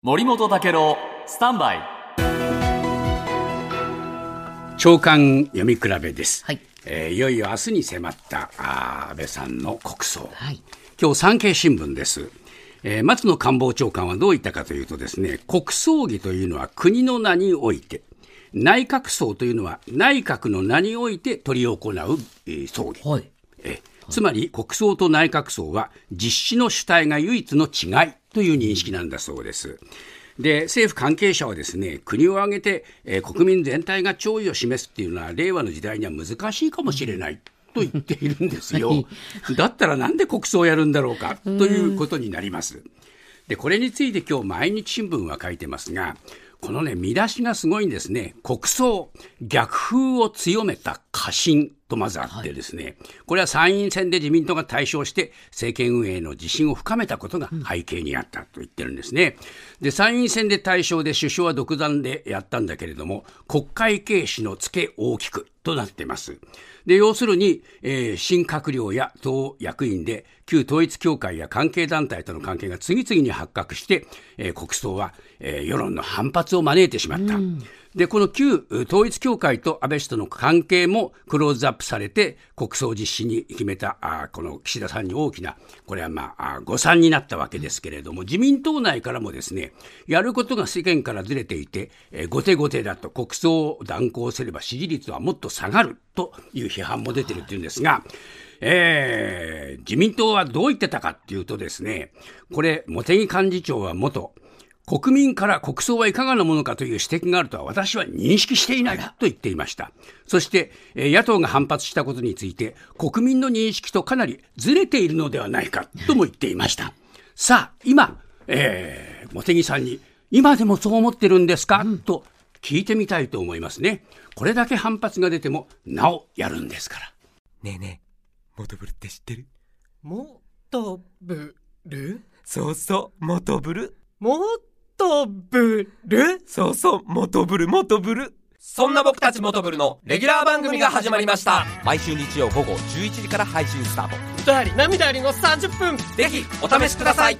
森本武郎スタンバイ。長官読み比べです、はい。えーいよいよ明日に迫ったあー安倍さんの国葬、はい。今日産経新聞です、えー松野官房長官はどう言ったかというとですね国葬儀というのは国の名において内閣葬というのは内閣の名において執り行う、えー葬儀、はい。えつまり国葬と内閣葬は実施の主体が唯一の違いという認識なんだそうです。で政府関係者はですね国を挙げて、えー国民全体が弔意を示すっていうのは令和の時代には難しいかもしれない。と言っているんですよ。だったらなんで国葬をやるんだろうかということになります。で、これについて今日毎日新聞は書いてますが、このね、見出しがすごいんですね。国葬、逆風を強めた過信とまずあってですね、これは参院選で自民党が大勝して政権運営の自信を深めたことが背景にあったと言ってるんですね。で、参院選で大勝で首相は独断でやったんだけれども、国会軽視の付け大きくとなってます。で、要するに、えー新閣僚や党役員で、旧統一教会や関係団体との関係が次々に発覚して、えー国葬は、えー世論の反発を招いてしまった。で、この旧統一教会と安倍氏との関係もクローズアップされて、国葬実施に決めた、あこの岸田さんに大きな、これはまあ、誤算になったわけですけれども、自民党内からもですね、やることが世間からずれていて、えー後手後手だと国葬を断行すれば支持率はもっと下がるという批判も出てるっていうんですが、えー自民党はどう言ってたかっていうとですね、これ、茂木幹事長は元、国民から国葬はいかがなものかという指摘があるとは私は認識していないと言っていました。そして、えー野党が反発したことについて、国民の認識とかなりずれているのではないかとも言っていました。さあ、今、えー、茂木さんに、今でもそう思ってるんですか、と聞いてみたいと思いますね。これだけ反発が出ても、なおやるんですから。ねえねえ、モトブルって知ってる？もとぶるそうそう、モトブル。もとぶるそうそう、モトブル、モトブル。そんな僕たちモトブルのレギュラー番組が始まりました。毎週日曜午後11時から配信スタート。歌あり涙ありの30分ぜひ、お試しください。